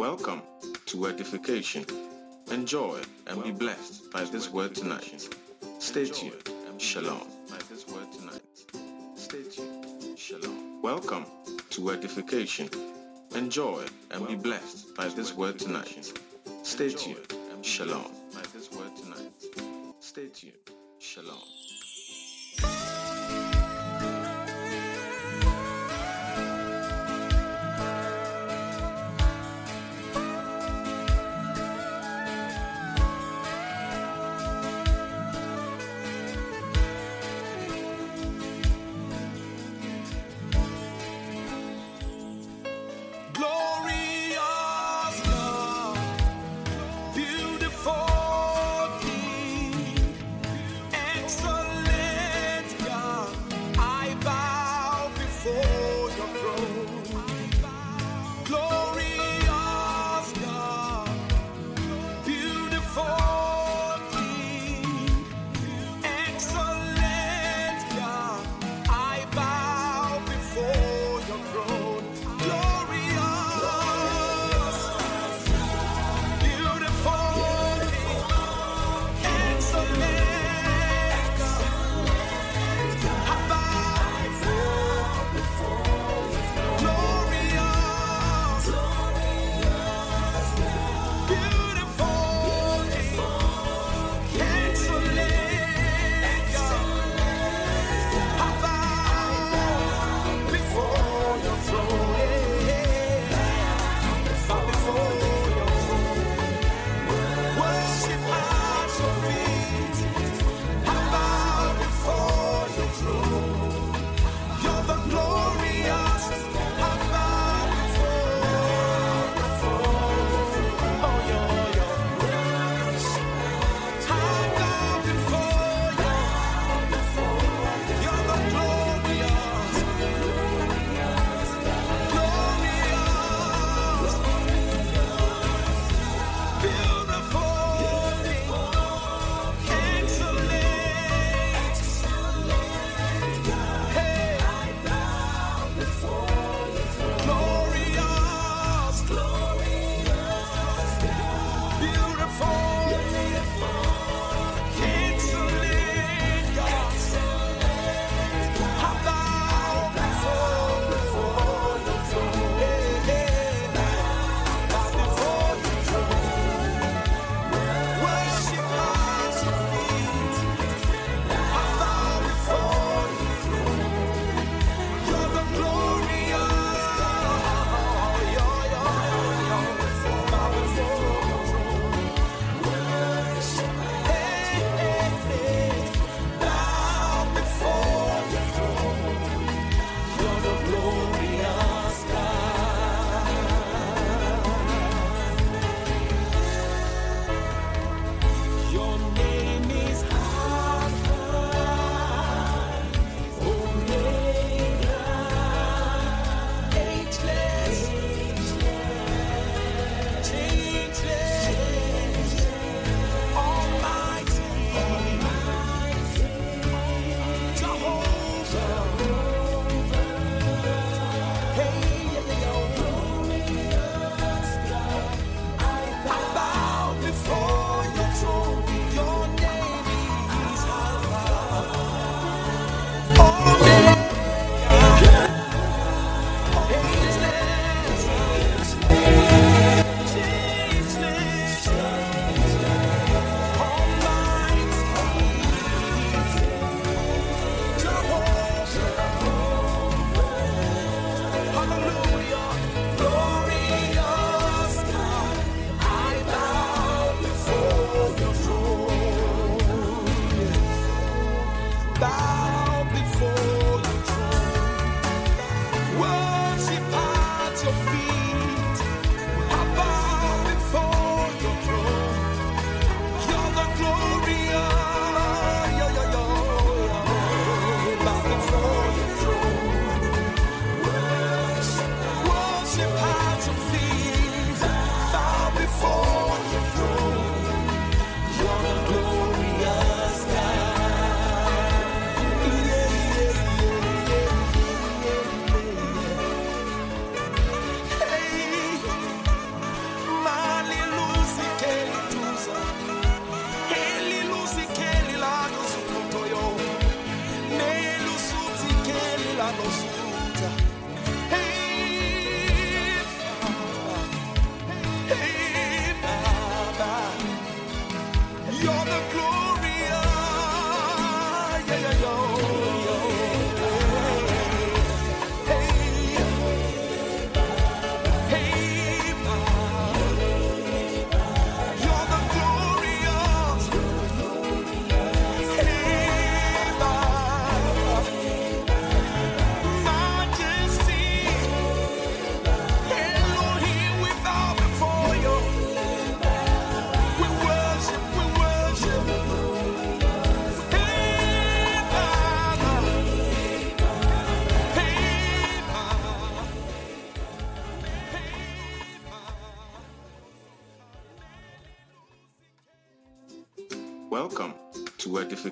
Welcome to Edification. Enjoy and be blessed by this word tonight. Stay tuned. Shalom. By this word tonight. Stay tuned. Shalom. Welcome to Edification. Enjoy and be blessed by this word tonight. Stay tuned. Shalom.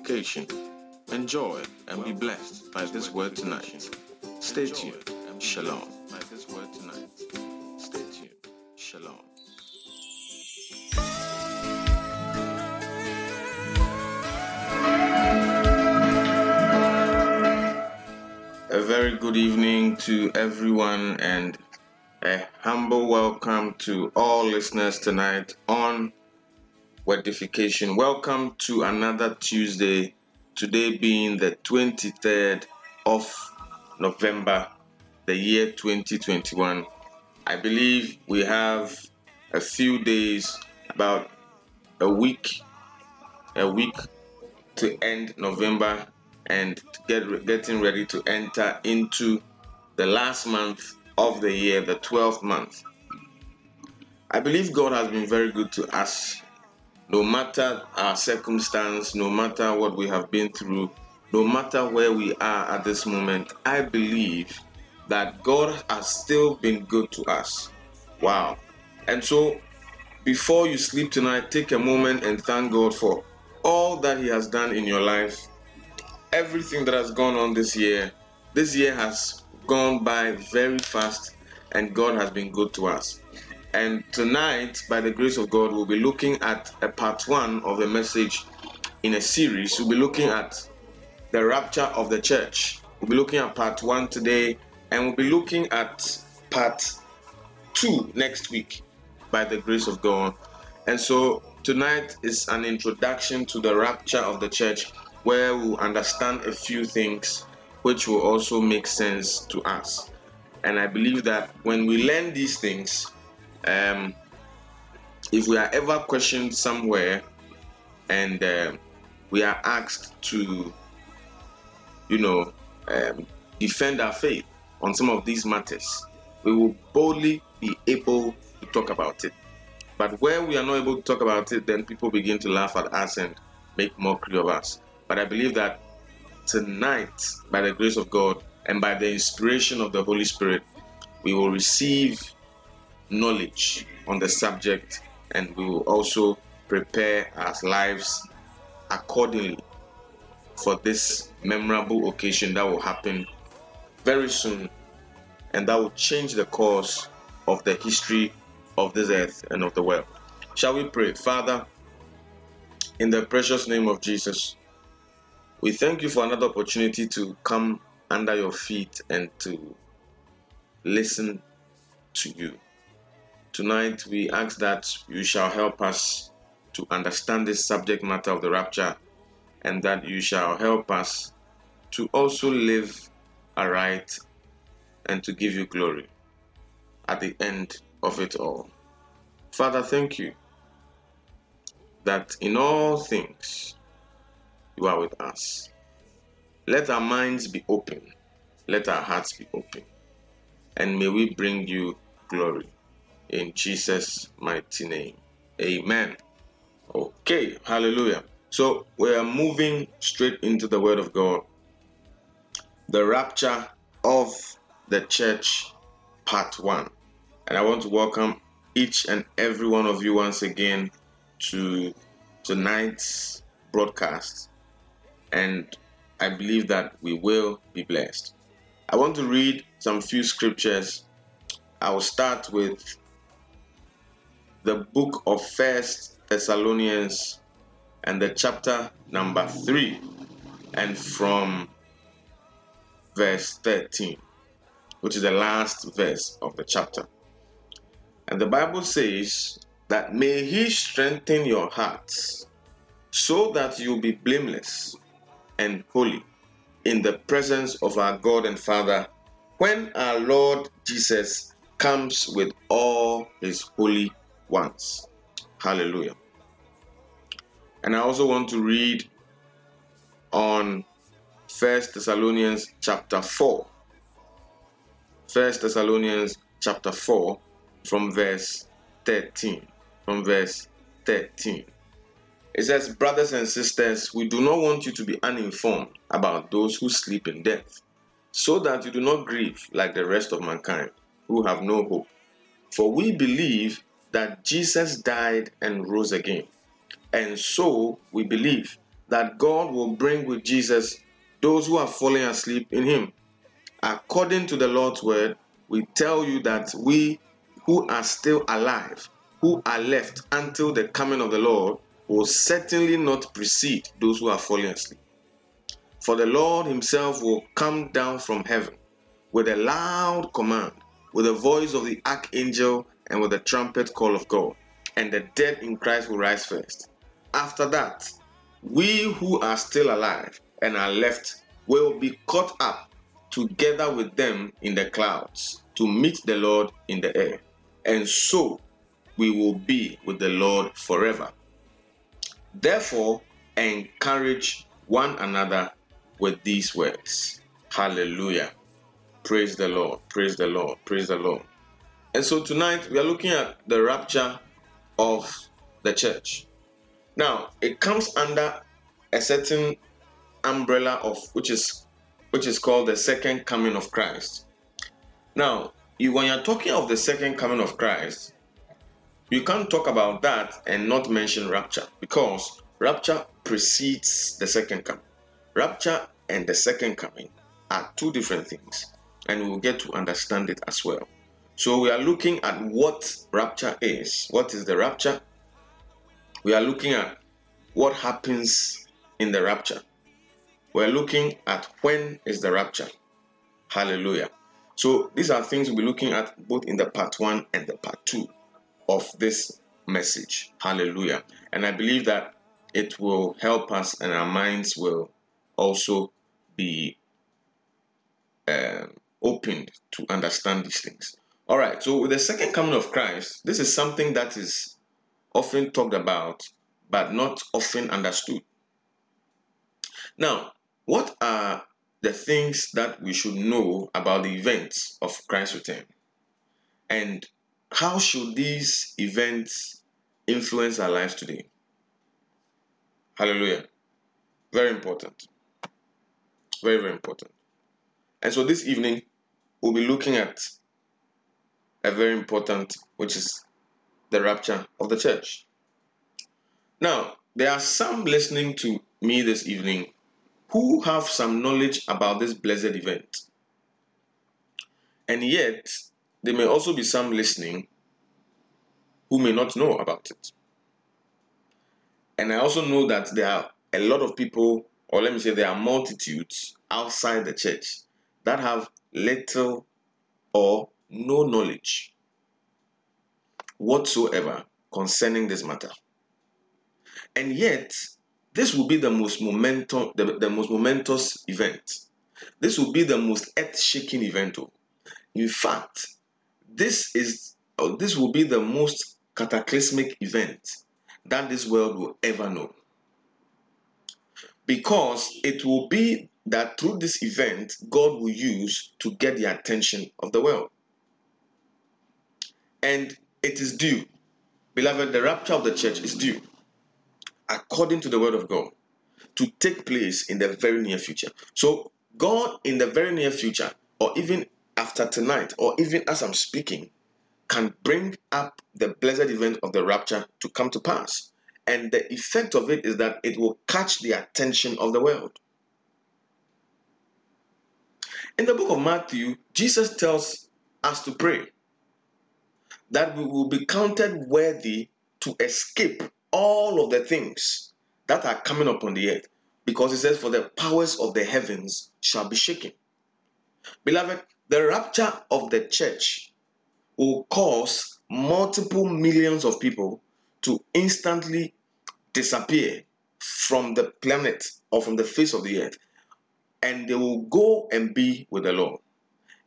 Enjoy and be blessed by this word tonight. Stay tuned. Shalom. By this word tonight. Stay tuned. Shalom. A very good evening to everyone and a humble welcome to all listeners tonight on Wordification. Welcome to another Tuesday, today being the 23rd of November, the year 2021. I believe we have a few days, about a week, a week to end November and get getting ready to enter into the last month of the year, the 12th month. I believe God has been very good to us no matter our circumstance, no matter what we have been through, no matter where we are at this moment, I believe that God has still been good to us. Wow. And so, before you sleep tonight, take a moment and thank God for all that He has done in your life, everything that has gone on this year. This year has gone by very fast, and God has been good to us. And tonight, by the grace of God, we'll be looking at a part one of a message in a series. We'll be looking at the rapture of the church. We'll be looking at part one today, and we'll be looking at part two next week by the grace of God. And so tonight is an introduction to the rapture of the church where we'll understand a few things which will also make sense to us. And I believe that when we learn these things, um, if we are ever questioned somewhere and uh, we are asked to, you know, um, defend our faith on some of these matters, we will boldly be able to talk about it. But where we are not able to talk about it, then people begin to laugh at us and make mockery of us. But I believe that tonight, by the grace of God and by the inspiration of the Holy Spirit, we will receive knowledge on the subject and we will also prepare our lives accordingly for this memorable occasion that will happen very soon and that will change the course of the history of this earth and of the world. Shall we pray? Father, in the precious name of Jesus, we thank you for another opportunity to come under your feet and to listen to you. Tonight, we ask that you shall help us to understand this subject matter of the rapture and that you shall help us to also live aright and to give you glory at the end of it all. Father, thank you that in all things you are with us. Let our minds be open, let our hearts be open, and may we bring you glory in Jesus' mighty name. Amen. Okay, hallelujah. So we are moving straight into the Word of God. The rapture of the church, part one. And I want to welcome each and every one of you once again to tonight's broadcast. And I believe that we will be blessed. I want to read some few scriptures. I will start with the book of First Thessalonians and the chapter number 3 and from verse 13 which is the last verse of the chapter. And the bible says that may he strengthen your hearts so that you'll be blameless and holy in the presence of our God and Father when our Lord Jesus comes with all his holy ones. Hallelujah. And I also want to read on First Thessalonians chapter 4. First Thessalonians chapter 4 from verse 13. From verse 13. It says, Brothers and sisters, we do not want you to be uninformed about those who sleep in death, so that you do not grieve like the rest of mankind who have no hope. For we believe that Jesus died and rose again. And so we believe that God will bring with Jesus those who are falling asleep in him. According to the Lord's word, we tell you that we who are still alive, who are left until the coming of the Lord, will certainly not precede those who are falling asleep. For the Lord himself will come down from heaven with a loud command, with the voice of the archangel, and with the trumpet call of God, and the dead in Christ will rise first. After that, we who are still alive and are left will be caught up together with them in the clouds to meet the Lord in the air. And so we will be with the Lord forever. Therefore, encourage one another with these words. Hallelujah. Praise the Lord. Praise the Lord. Praise the Lord. And so tonight we are looking at the rapture of the church. Now, it comes under a certain umbrella of which is which is called the second coming of Christ. Now, you, when you're talking of the second coming of Christ, you can't talk about that and not mention rapture because rapture precedes the second coming. Rapture and the second coming are two different things, and we will get to understand it as well. So, we are looking at what rapture is. What is the rapture? We are looking at what happens in the rapture. We're looking at when is the rapture. Hallelujah. So these are things we'll be looking at both in the part one and the part two of this message. Hallelujah. And I believe that it will help us and our minds will also be um, opened to understand these things. All right. So with the second coming of Christ, this is something that is often talked about but not often understood. Now, what are the things that we should know about the events of Christ's return? And how should these events influence our lives today? Hallelujah. Very important. Very, very important. And so this evening, we'll be looking at a very important, which is the rapture of the church. Now, there are some listening to me this evening who have some knowledge about this blessed event. And yet, there may also be some listening who may not know about it. And I also know that there are a lot of people, or let me say, there are multitudes outside the church that have little or no knowledge whatsoever concerning this matter. And yet, this will be the most momentum, the, the most momentous event. This will be the most earth-shaking event. oh. In fact, this is uh, this will be the most cataclysmic event that this world will ever know. Because it will be that through this event, God will use to get the attention of the world. And it is due. Beloved, the rapture of the church is due according to the word of God, to take place in the very near future. So, God, in the very near future, or even after tonight, or even as I'm speaking, can bring up the blessed event of the rapture to come to pass. And the effect of it is that it will catch the attention of the world. In the book of Matthew, Jesus tells us to pray that we will be counted worthy to escape all of the things that are coming upon the earth. Because it says, For the powers of the heavens shall be shaken. Beloved, the rapture of the church will cause multiple millions of people to instantly disappear from the planet or from the face of the earth, and they will go and be with the Lord.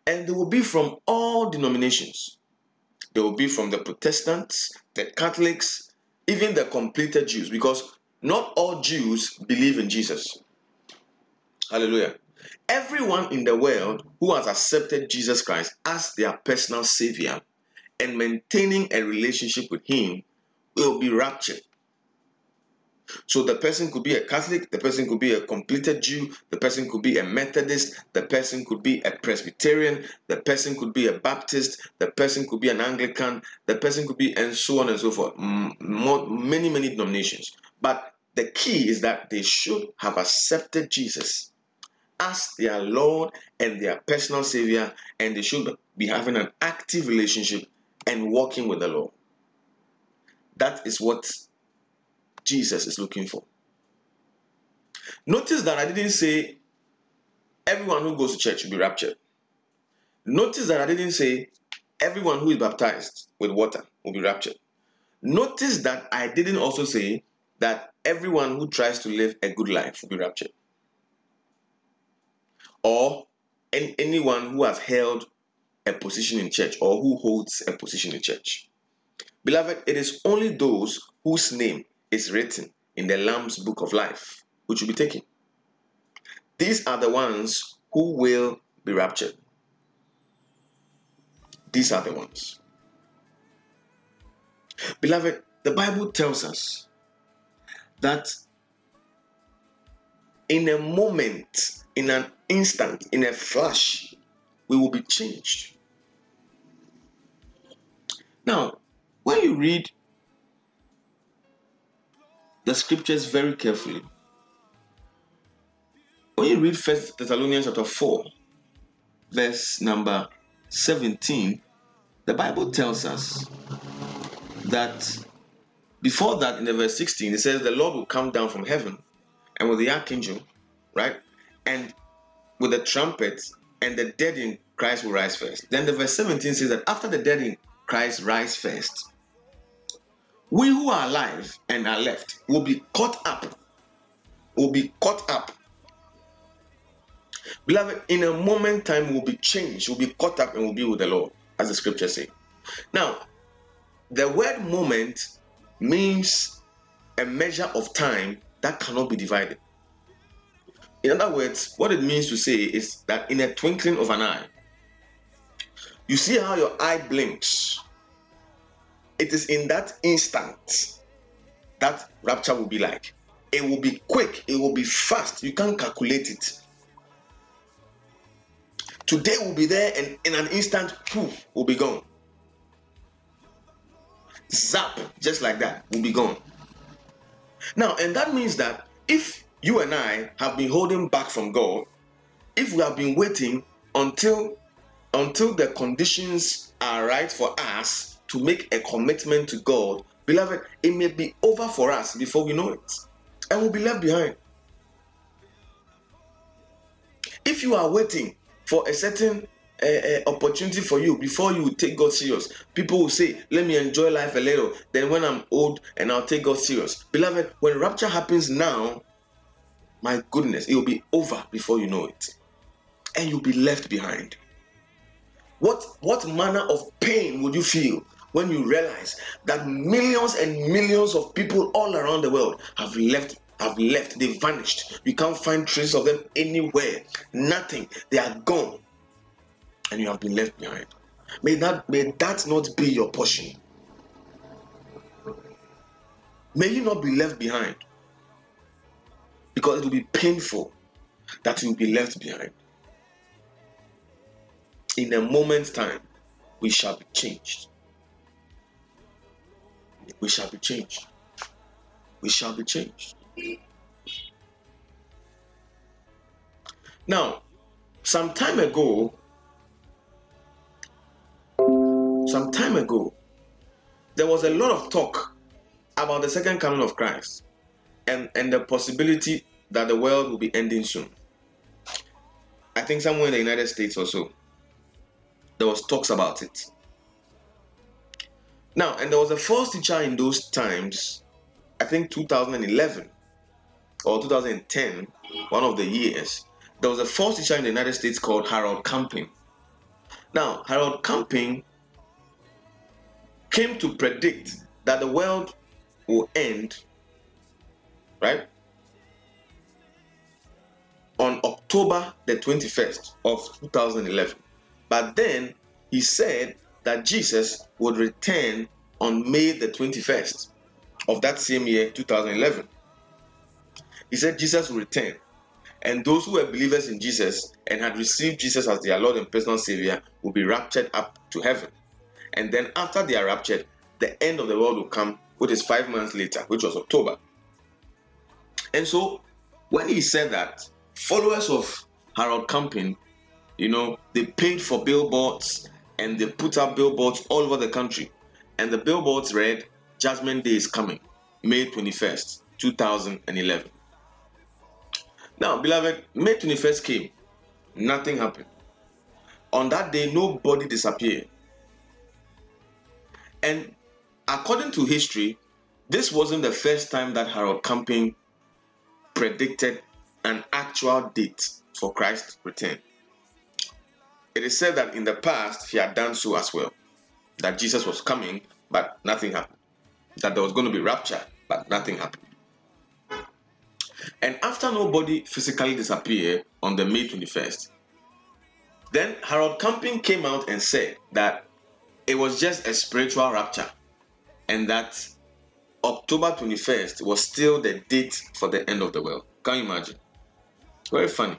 And they will be from all denominations. They will be from the Protestants, the Catholics, even the completed Jews, because not all Jews believe in Jesus. Hallelujah. Everyone in the world who has accepted Jesus Christ as their personal Savior and maintaining a relationship with Him will be raptured. So the person could be a Catholic, the person could be a completed Jew, the person could be a Methodist, the person could be a Presbyterian, the person could be a Baptist, the person could be an Anglican, the person could be, and so on and so forth. More, many, many denominations. But the key is that they should have accepted Jesus as their Lord and their personal Savior, and they should be having an active relationship and walking with the Lord. That is what Jesus is looking for. Notice that I didn't say everyone who goes to church will be raptured. Notice that I didn't say everyone who is baptized with water will be raptured. Notice that I didn't also say that everyone who tries to live a good life will be raptured. Or any, anyone who has held a position in church or who holds a position in church. Beloved, it is only those whose name is written in the Lamb's book of life, which will be taken. These are the ones who will be raptured. These are the ones. Beloved, the Bible tells us that in a moment, in an instant, in a flash, we will be changed. Now, when you read the scriptures very carefully. When you read First Thessalonians chapter 4, verse number 17, the Bible tells us that before that, in the verse 16, it says the Lord will come down from heaven and with the archangel, right? And with the trumpet, and the dead in Christ will rise first. Then the verse 17 says that after the dead in Christ rise first, we who are alive and are left will be caught up. Will be caught up. Beloved, in a moment time will be changed, will be caught up and will be with the Lord, as the scriptures say. Now, the word moment means a measure of time that cannot be divided. In other words, what it means to say is that in a twinkling of an eye, you see how your eye blinks it is in that instant that rapture will be like. It will be quick, it will be fast. You can't calculate it. Today will be there, and in an instant, poof, will be gone. Zap, just like that, will be gone. Now, and that means that if you and I have been holding back from God, if we have been waiting until until the conditions are right for us to make a commitment to God, beloved, it may be over for us before we know it, and we'll be left behind. If you are waiting for a certain uh, uh, opportunity for you before you take God serious, people will say, Let me enjoy life a little. Then, when I'm old and I'll take God serious. Beloved, when rapture happens now, my goodness, it will be over before you know it, and you'll be left behind. What, what manner of pain would you feel when you realize that millions and millions of people all around the world have left have left they vanished. You can't find traces of them anywhere. Nothing. They are gone. And you have been left behind. May that may that not be your portion. May you not be left behind. Because it will be painful that you will be left behind. In a moment's time we shall be changed we shall be changed. We shall be changed. Now, some time ago, some time ago, there was a lot of talk about the second coming of Christ and, and the possibility that the world will be ending soon. I think somewhere in the United States or so, there was talks about it. Now, and there was a false teacher in those times, I think 2011, or 2010, one of the years, there was a false teacher in the United States called Harold Camping. Now, Harold Camping came to predict that the world will end, right? On October the 21st of 2011. But then he said that Jesus would return on May the 21st of that same year, 2011. He said Jesus will return. And those who were believers in Jesus and had received Jesus as their Lord and personal Savior will be raptured up to heaven. And then after they are raptured, the end of the world will come, which is five months later, which was October. And so when he said that, followers of Harold Camping, you know, they paid for billboards and they put up billboards all over the country. And the billboards read, Judgment Day is coming, May 21st, 2011. Now, beloved, May 21st came, nothing happened. On that day, nobody disappeared. And according to history, this wasn't the first time that Harold Camping predicted an actual date for Christ's return. It is said that in the past he had done so as well, that Jesus was coming, but nothing happened, that there was going to be rapture, but nothing happened. And after nobody physically disappeared on the May 21st, then Harold Camping came out and said that it was just a spiritual rapture and that October 21st was still the date for the end of the world. Can you imagine? Very funny.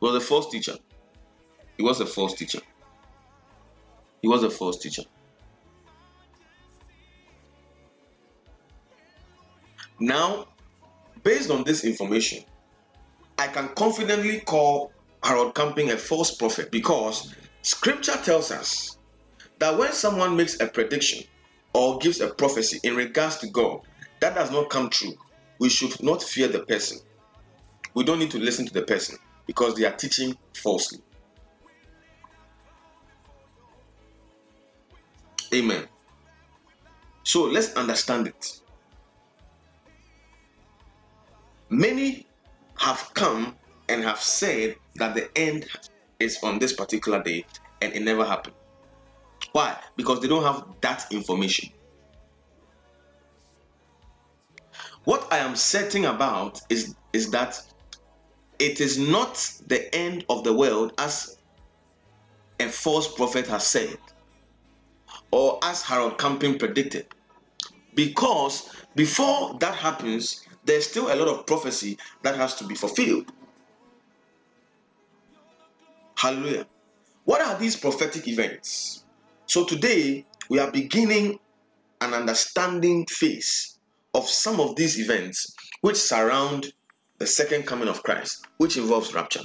He was a false teacher. He was a false teacher. He was a false teacher. Now, based on this information, I can confidently call Harold Camping a false prophet because scripture tells us that when someone makes a prediction or gives a prophecy in regards to God that does not come true, we should not fear the person. We don't need to listen to the person because they are teaching falsely. Amen. So let's understand it. Many have come and have said that the end is on this particular day and it never happened. Why? Because they don't have that information. What I am certain about is, is that it is not the end of the world as a false prophet has said or as Harold Camping predicted. Because before that happens, there's still a lot of prophecy that has to be fulfilled. Hallelujah. What are these prophetic events? So today we are beginning an understanding phase of some of these events which surround the second coming of Christ, which involves rapture.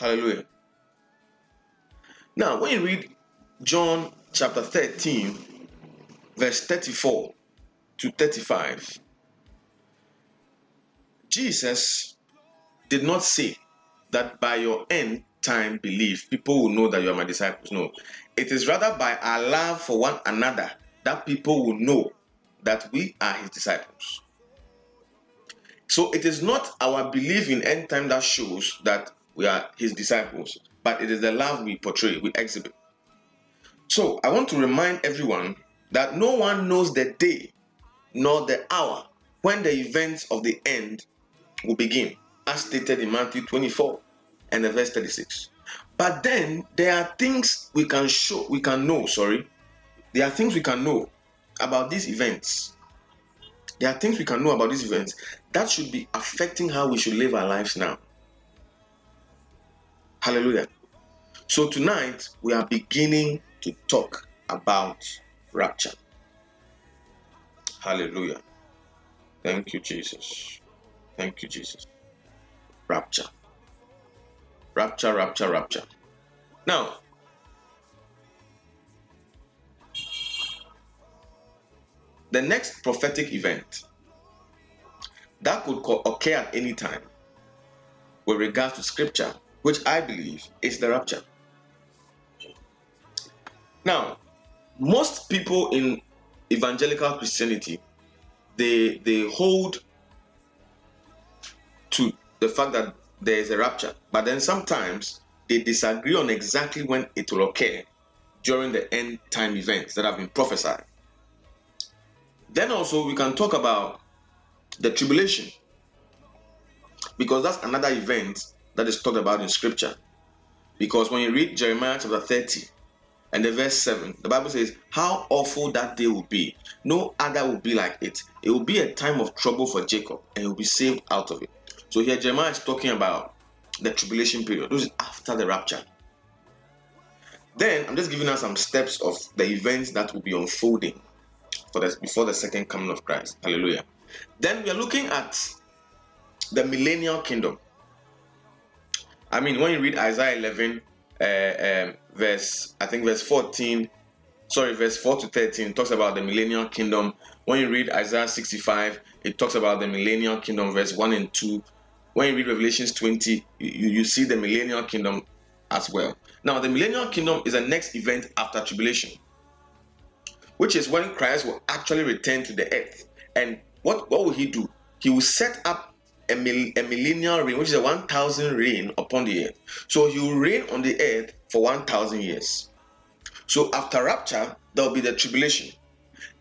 Hallelujah. Now, when you read John chapter 13, verse 34 to 35, Jesus did not say that by your end time belief, people will know that you are my disciples. No. It is rather by our love for one another that people will know that we are his disciples. So it is not our belief in end time that shows that we are his disciples, but it is the love we portray, we exhibit. So I want to remind everyone that no one knows the day nor the hour when the events of the end will begin, as stated in Matthew 24 and verse 36. But then there are things we can show, we can know, sorry. There are things we can know about these events. There are things we can know about these events that should be affecting how we should live our lives now. Hallelujah. So tonight we are beginning to talk about rapture. Hallelujah. Thank you, Jesus. Thank you, Jesus. Rapture. Rapture, rapture, rapture. Now, the next prophetic event that could occur at any time with regards to scripture, which I believe is the rapture. Now, most people in evangelical Christianity they they hold to the fact that there is a rapture, but then sometimes they disagree on exactly when it will occur during the end time events that have been prophesied. Then also we can talk about the tribulation because that's another event that is talked about in scripture. Because when you read Jeremiah chapter 30 and the verse 7, the Bible says, How awful that day will be. No other will be like it. It will be a time of trouble for Jacob, and he will be saved out of it. So here Jeremiah is talking about the tribulation period. This is after the rapture. Then I'm just giving us some steps of the events that will be unfolding for this before the second coming of Christ. Hallelujah. Then we are looking at the millennial kingdom. I mean, when you read Isaiah 11, uh, um, verse I think verse 14, sorry, verse 4 to 13 talks about the millennial kingdom. When you read Isaiah 65, it talks about the millennial kingdom, verse 1 and 2. When you read Revelations 20, you, you see the millennial kingdom as well. Now, the millennial kingdom is the next event after tribulation, which is when Christ will actually return to the earth. And what, what will he do? He will set up a, mil, a millennial reign, which is a 1,000 reign upon the earth. So he will reign on the earth for 1,000 years. So after rapture, there will be the tribulation.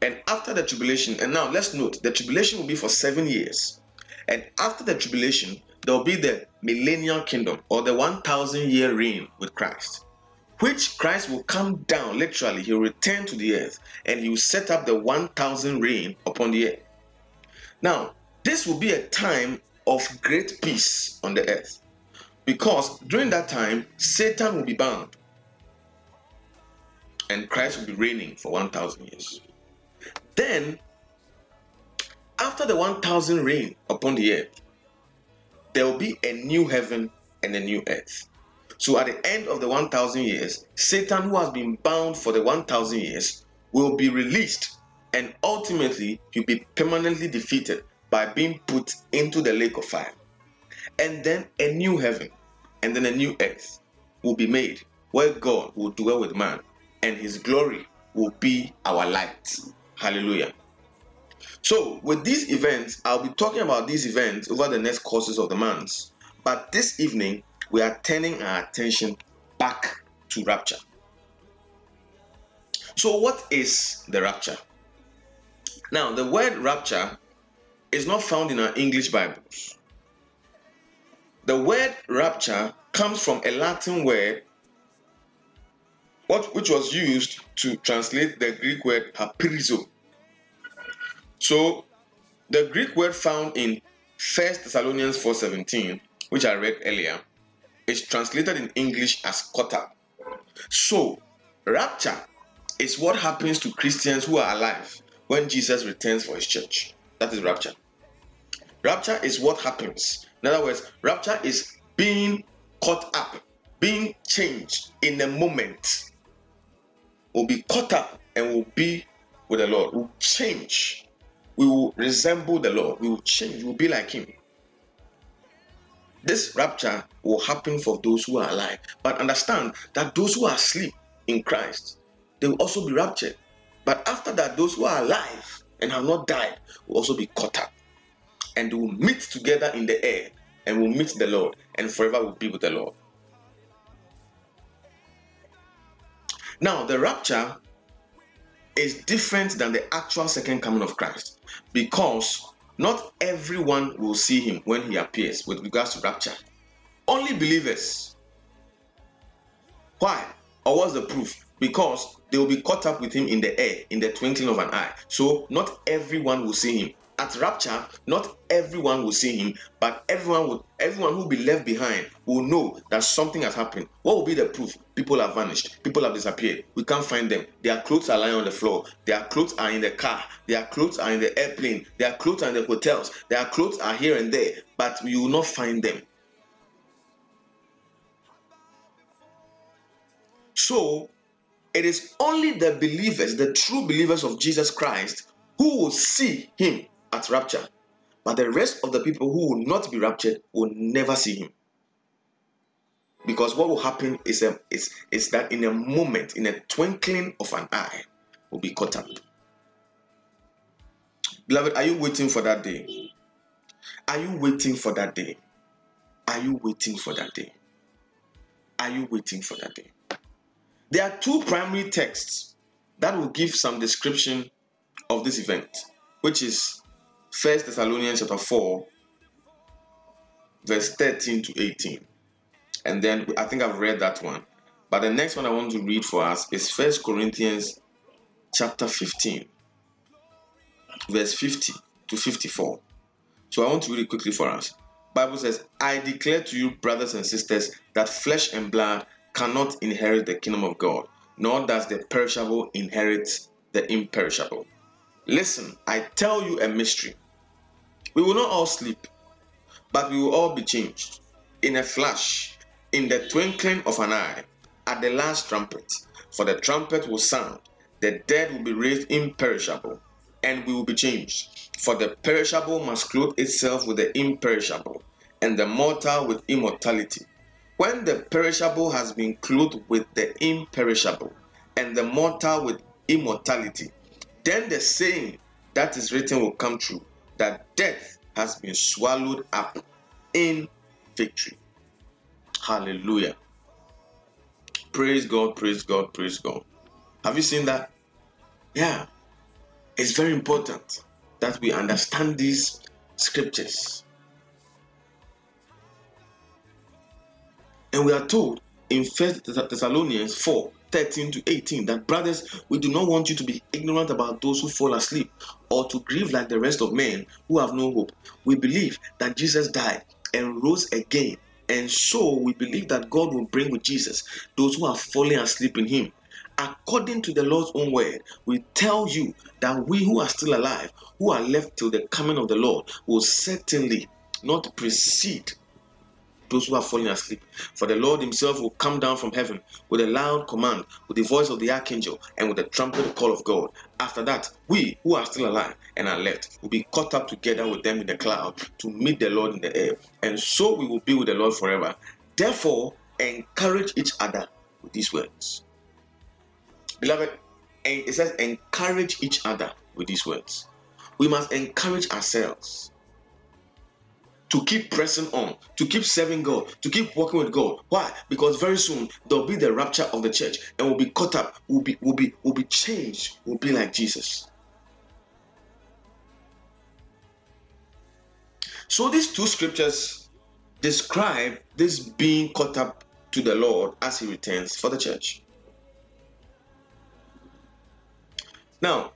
And after the tribulation, and now let's note the tribulation will be for seven years. And after the tribulation, there will be the millennial kingdom or the 1,000 year reign with Christ, which Christ will come down literally, he will return to the earth and he will set up the 1,000 reign upon the earth. Now, this will be a time of great peace on the earth because during that time, Satan will be bound and Christ will be reigning for 1,000 years. Then, after the 1,000 reign upon the earth, there will be a new heaven and a new earth. So, at the end of the 1,000 years, Satan, who has been bound for the 1,000 years, will be released and ultimately he'll be permanently defeated by being put into the lake of fire. And then a new heaven and then a new earth will be made where God will dwell with man and his glory will be our light. Hallelujah. So, with these events, I'll be talking about these events over the next courses of the months. But this evening, we are turning our attention back to rapture. So, what is the rapture? Now, the word rapture is not found in our English Bibles. The word rapture comes from a Latin word which was used to translate the Greek word hapirizo. So the Greek word found in 1 Thessalonians 4:17, which I read earlier, is translated in English as up. So rapture is what happens to Christians who are alive when Jesus returns for his church. That is rapture. Rapture is what happens. In other words, rapture is being caught up, being changed in a moment. Will be caught up and will be with the Lord. Will change. We will resemble the Lord. We will change. We will be like Him. This rapture will happen for those who are alive. But understand that those who are asleep in Christ, they will also be raptured. But after that, those who are alive and have not died will also be caught up. And will meet together in the air and will meet the Lord and forever will be with the Lord. Now, the rapture is different than the actual second coming of Christ because not everyone will see him when he appears with regards to rapture. Only believers. Why? Or what's the proof? Because they will be caught up with him in the air in the twinkling of an eye. So, not everyone will see him at rapture, not everyone will see him, but everyone will everyone who will be left behind will know that something has happened. What will be the proof? People have vanished, people have disappeared. We can't find them. Their clothes are lying on the floor, their clothes are in the car, their clothes are in the airplane, their clothes are in the hotels, their clothes are here and there, but we will not find them. So it is only the believers, the true believers of Jesus Christ, who will see him at rapture. But the rest of the people who will not be raptured will never see him. Because what will happen is, a, is, is that in a moment, in a twinkling of an eye, will be caught up. Beloved, are you waiting for that day? Are you waiting for that day? Are you waiting for that day? Are you waiting for that day? There are two primary texts that will give some description of this event, which is First Thessalonians chapter 4, verse 13 to 18. And then I think I've read that one. But the next one I want to read for us is First Corinthians chapter 15, verse 50 to 54. So I want to read it quickly for us. Bible says, I declare to you, brothers and sisters, that flesh and blood cannot inherit the kingdom of God, nor does the perishable inherit the imperishable. Listen, I tell you a mystery. We will not all sleep, but we will all be changed in a flash, in the twinkling of an eye, at the last trumpet. For the trumpet will sound, the dead will be raised imperishable, and we will be changed. For the perishable must clothe itself with the imperishable, and the mortal with immortality. When the perishable has been clothed with the imperishable, and the mortal with immortality, then the saying that is written will come true that death has been swallowed up in victory. Hallelujah. Praise God, praise God, praise God. Have you seen that? Yeah. It's very important that we understand these scriptures. And we are told in First Thessalonians 4 13 to 18 that brothers we do not want you to be ignorant about those who fall asleep or to grieve like the rest of men who have no hope. We believe that jesus died and rose again and so we believe that god will bring with jesus those who are falling asleep in him. According to the lord's own word we tell you that we who are still alive who are left till the coming of the lord will certainly not precede those who have fallen asleep. For the Lord himself will come down from heaven with a loud command, with the voice of the archangel, and with the trumpet call of God. After that, we who are still alive and are left will be caught up together with them in the cloud to meet the Lord in the air. And so we will be with the Lord forever. Therefore, encourage each other with these words. Beloved, it says, encourage each other with these words. We must encourage ourselves to keep pressing on, to keep serving God, to keep working with God. Why? Because very soon there'll be the rapture of the church and we'll be caught up, we'll be, we'll be, we'll be changed, we'll be like Jesus. So these two scriptures describe this being caught up to the Lord as he returns for the church. Now,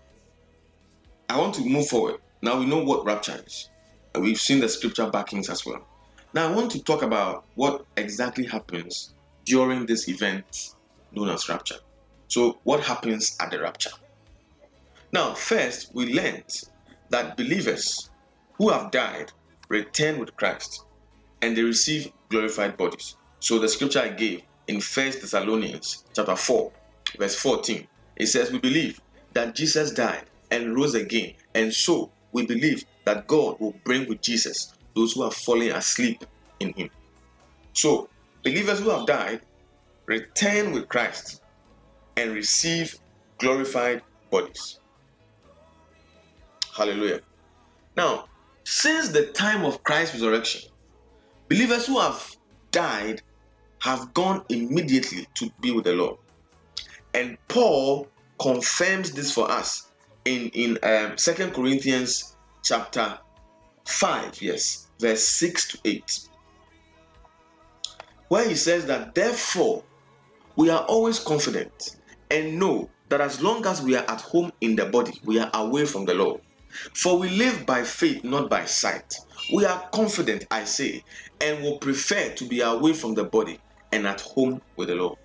I want to move forward. Now we know what rapture is. We've seen the scripture backings as well. Now, I want to talk about what exactly happens during this event known as rapture. So, what happens at the rapture? Now, first, we learned that believers who have died return with Christ and they receive glorified bodies. So, the scripture I gave in First Thessalonians chapter 4, verse 14, it says, We believe that Jesus died and rose again, and so we believe that God will bring with Jesus those who are falling asleep in Him. So, believers who have died return with Christ and receive glorified bodies. Hallelujah. Now, since the time of Christ's resurrection, believers who have died have gone immediately to be with the Lord. And Paul confirms this for us in, in um, 2 Corinthians chapter 5, yes, verse 6 to 8, where he says that therefore we are always confident and know that as long as we are at home in the body, we are away from the Lord. For we live by faith, not by sight. We are confident, I say, and will prefer to be away from the body and at home with the Lord.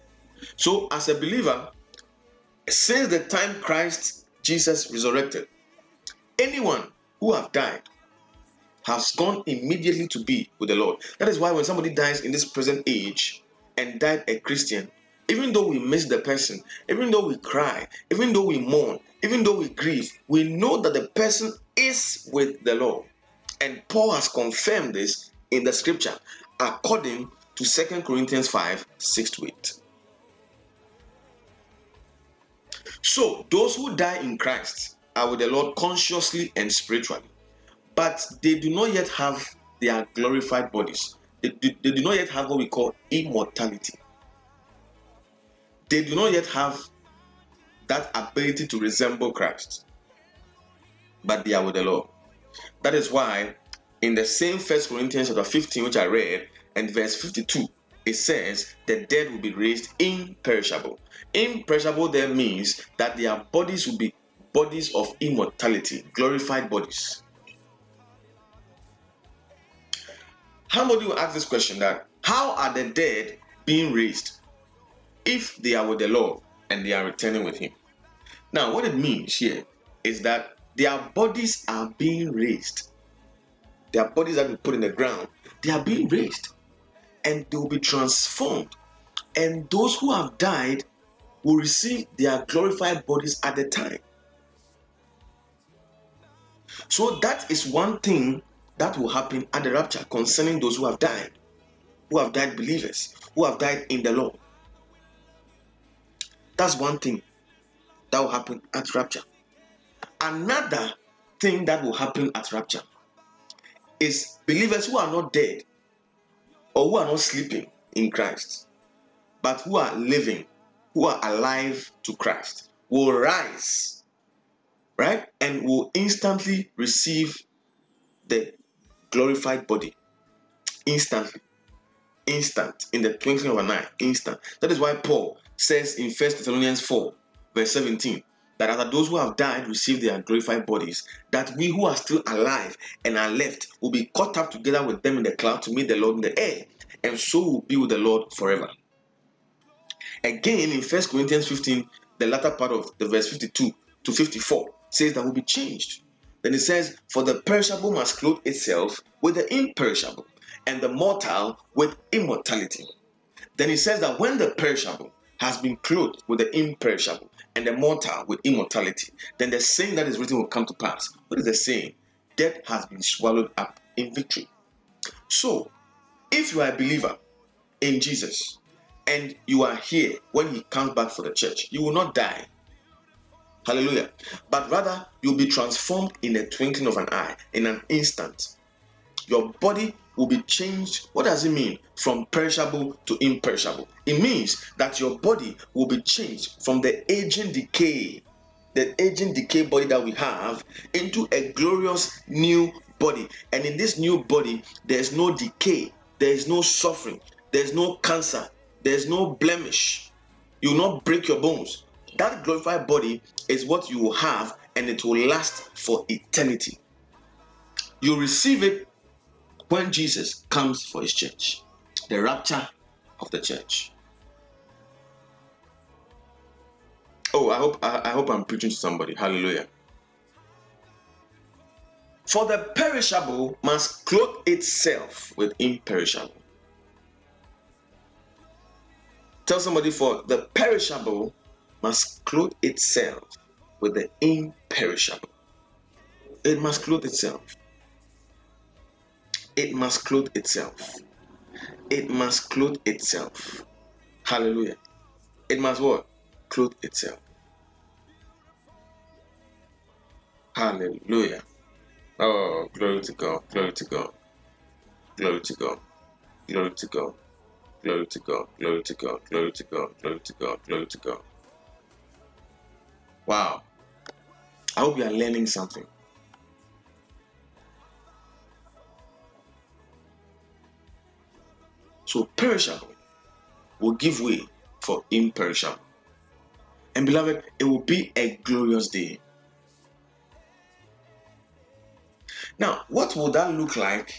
So, as a believer, since the time Christ Jesus resurrected, anyone who have died has gone immediately to be with the Lord. That is why when somebody dies in this present age and died a Christian, even though we miss the person, even though we cry, even though we mourn, even though we grieve, we know that the person is with the Lord. And Paul has confirmed this in the scripture according to 2 Corinthians 5 6 to 8. So, those who die in Christ are with the Lord consciously and spiritually, but they do not yet have their glorified bodies. They, they, do not yet have what we call immortality. They do not yet have that ability to resemble Christ, but they are with the Lord. That is why, in the same First Corinthians chapter 15, which I read, and verse 52, it says the dead will be raised imperishable. Imperishable there means that their bodies will be bodies of immortality, glorified bodies. How Somebody will ask this question that how are the dead being raised if they are with the Lord and they are returning with Him? Now, what it means here is that their bodies are being raised. Their bodies that we put in the ground, they are being raised and they will be transformed. And those who have died will receive their glorified bodies at the time. So that is one thing that will happen at the rapture concerning those who have died, who have died believers, who have died in the Lord. That's one thing that will happen at rapture. Another thing that will happen at rapture is believers who are not dead or who are not sleeping in Christ, but who are living, who are alive to Christ, will rise, right? And will instantly receive the glorified body. Instantly. Instant. In the twinkling of an eye. Instant. That is why Paul says in 1 Thessalonians 4, verse 17, that after those who have died receive their glorified bodies, that we who are still alive and are left will be caught up together with them in the cloud to meet the Lord in the air, and so will be with the Lord forever. Again, in 1 Corinthians 15, the latter part of the verse 52 to 54 says that will be changed. Then it says, For the perishable must clothe itself with the imperishable, and the mortal with immortality. Then it says that when the perishable has been clothed with the imperishable, and the mortal with immortality, then the saying that is written will come to pass. What is the saying? Death has been swallowed up in victory. So, if you are a believer in Jesus and you are here when he comes back for the church, you will not die. Hallelujah. But rather, you'll be transformed in a twinkling of an eye, in an instant. Your body will be changed. What does it mean? From perishable to imperishable. It means that your body will be changed from the aging decay, the aging decay body that we have, into a glorious new body. And in this new body, there's no decay, there is no suffering, there's no cancer, there's no blemish. You will not break your bones. That glorified body is what you will have, and it will last for eternity. You receive it when Jesus comes for his church, the rapture of the church. Oh, I hope I, I hope I'm preaching to somebody. Hallelujah. For the perishable must clothe itself with imperishable. Tell somebody for the perishable must clothe itself with the imperishable. It must clothe itself. It must clothe itself. It must clothe itself. Hallelujah. It must what? Clothe itself. Hallelujah. Oh, glory to God. Glory to God. Glory to God. Glory to God. Glory to God. Glory to God. Glory to God. Glory to God. Glory to God. Wow. I hope you are learning something. So perishable will give way for imperishable. And beloved, it will be a glorious day. Now, what will that look like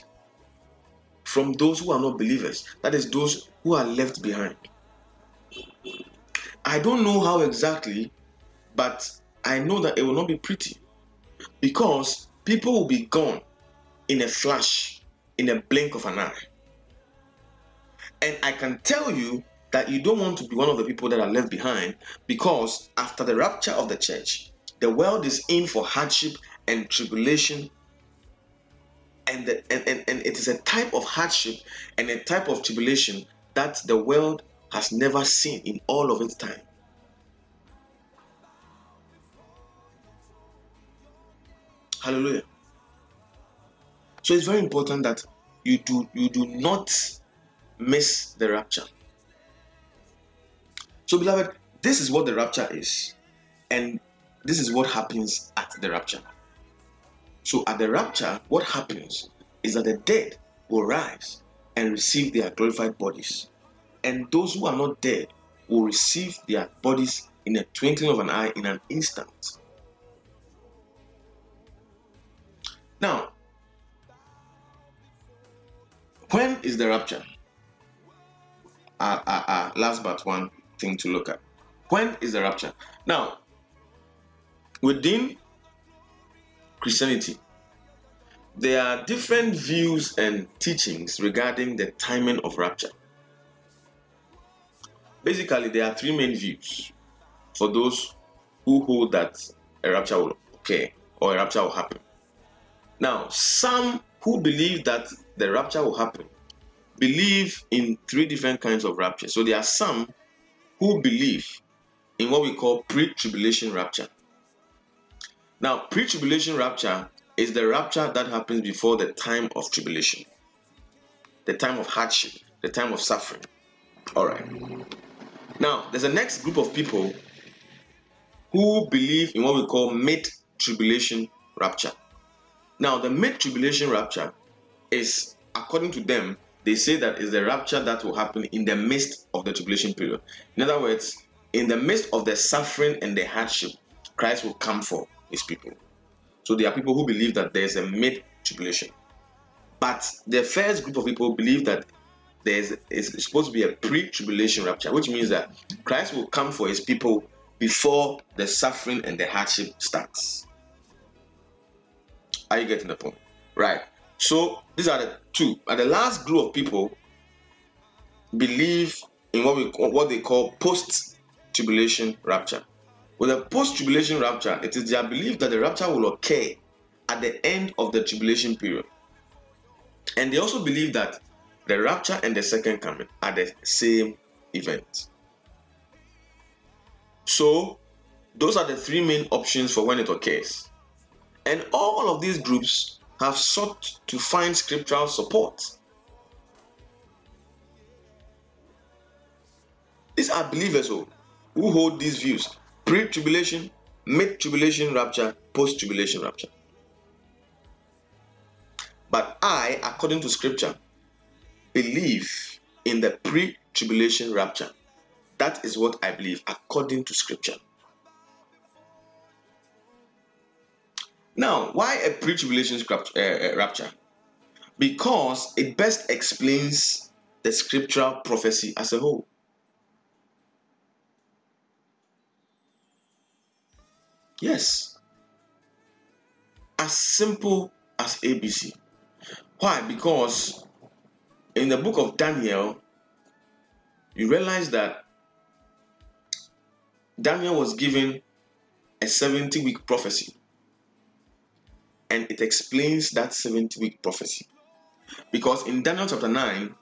from those who are not believers? That is, those who are left behind. I don't know how exactly, but I know that it will not be pretty because people will be gone in a flash, in a blink of an eye. And I can tell you that you don't want to be one of the people that are left behind because after the rapture of the church, the world is in for hardship and tribulation. And, the, and, and, and it is a type of hardship and a type of tribulation that the world has never seen in all of its time. Hallelujah. So it's very important that you do you do not miss the rapture. So, beloved, this is what the rapture is, and this is what happens at the rapture. So, at the rapture, what happens is that the dead will rise and receive their glorified bodies, and those who are not dead will receive their bodies in a twinkling of an eye in an instant. Now, when is the rapture? Uh, uh, uh, last but one thing to look at. When is the rapture? Now, within Christianity, there are different views and teachings regarding the timing of rapture. Basically, there are three main views for those who hold that a rapture will occur or a rapture will happen. Now, some who believe that the rapture will happen believe in three different kinds of rapture. So there are some who believe in what we call pre tribulation rapture. Now, pre tribulation rapture is the rapture that happens before the time of tribulation, the time of hardship, the time of suffering. All right. Now, there's a next group of people who believe in what we call mid tribulation rapture. Now, the mid tribulation rapture is, according to them, they say that is the rapture that will happen in the midst of the tribulation period. In other words, in the midst of the suffering and the hardship, Christ will come for his people. So there are people who believe that there's a mid tribulation. But the first group of people believe that there's it's supposed to be a pre-tribulation rapture, which means that Christ will come for his people before the suffering and the hardship starts. Are you getting the point? Right. So these are the two. And the last group of people believe in what we what they call post-tribulation rapture. With a post-tribulation rapture, it is their belief that the rapture will occur at the end of the tribulation period. And they also believe that the rapture and the second coming are the same event. So, those are the three main options for when it occurs. And all of these groups have sought to find scriptural support. These are believers who, who hold these views pre tribulation, mid tribulation rapture, post tribulation rapture. But I, according to scripture, believe in the pre tribulation rapture. That is what I believe according to scripture. Now, why a pre tribulation uh, uh, rapture? Because it best explains the scriptural prophecy as a whole. Yes. As simple as ABC. Why? Because in the book of Daniel, you realize that Daniel was given a 70 week prophecy and it explains that 70 week prophecy. Because in Daniel chapter 9,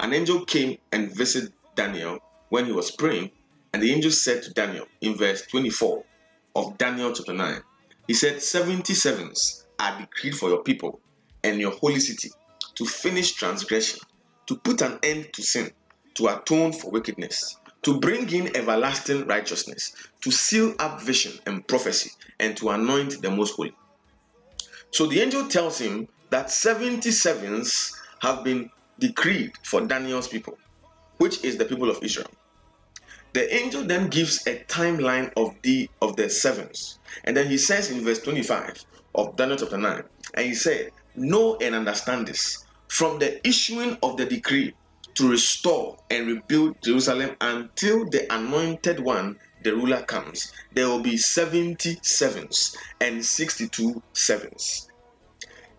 an angel came and visited Daniel when he was praying, and the angel said to Daniel in verse 24 of Daniel chapter 9, he said, 77s are decreed for your people and your holy city to finish transgression, to put an end to sin, to atone for wickedness, to bring in everlasting righteousness, to seal up vision and prophecy, and to anoint the most holy. So the angel tells him that 77s have been decreed for Daniel's people, which is the people of Israel. The angel then gives a timeline of the of the sevens, and then he says in verse 25 of Daniel chapter 9, and he said, Know and understand this from the issuing of the decree to restore and rebuild Jerusalem until the anointed one, the ruler, comes. There will be 70 sevens and 62 sevens.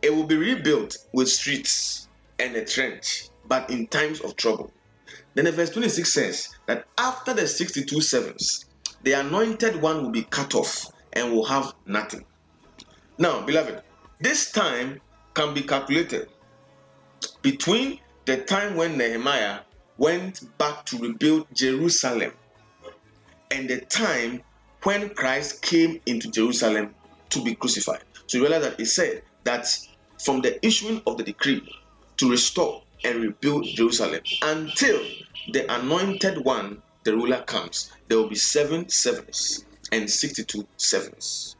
It will be rebuilt with streets and a trench, but in times of trouble. Then the verse 26 says that after the 62 sevens, the anointed one will be cut off and will have nothing. Now, beloved, this time can be calculated between the time when Nehemiah went back to rebuild Jerusalem and the time when Christ came into Jerusalem to be crucified. So you realize that it said that from the issuing of the decree to restore and rebuild Jerusalem until the anointed one, the ruler, comes, there will be seven sevens and 62 sevens.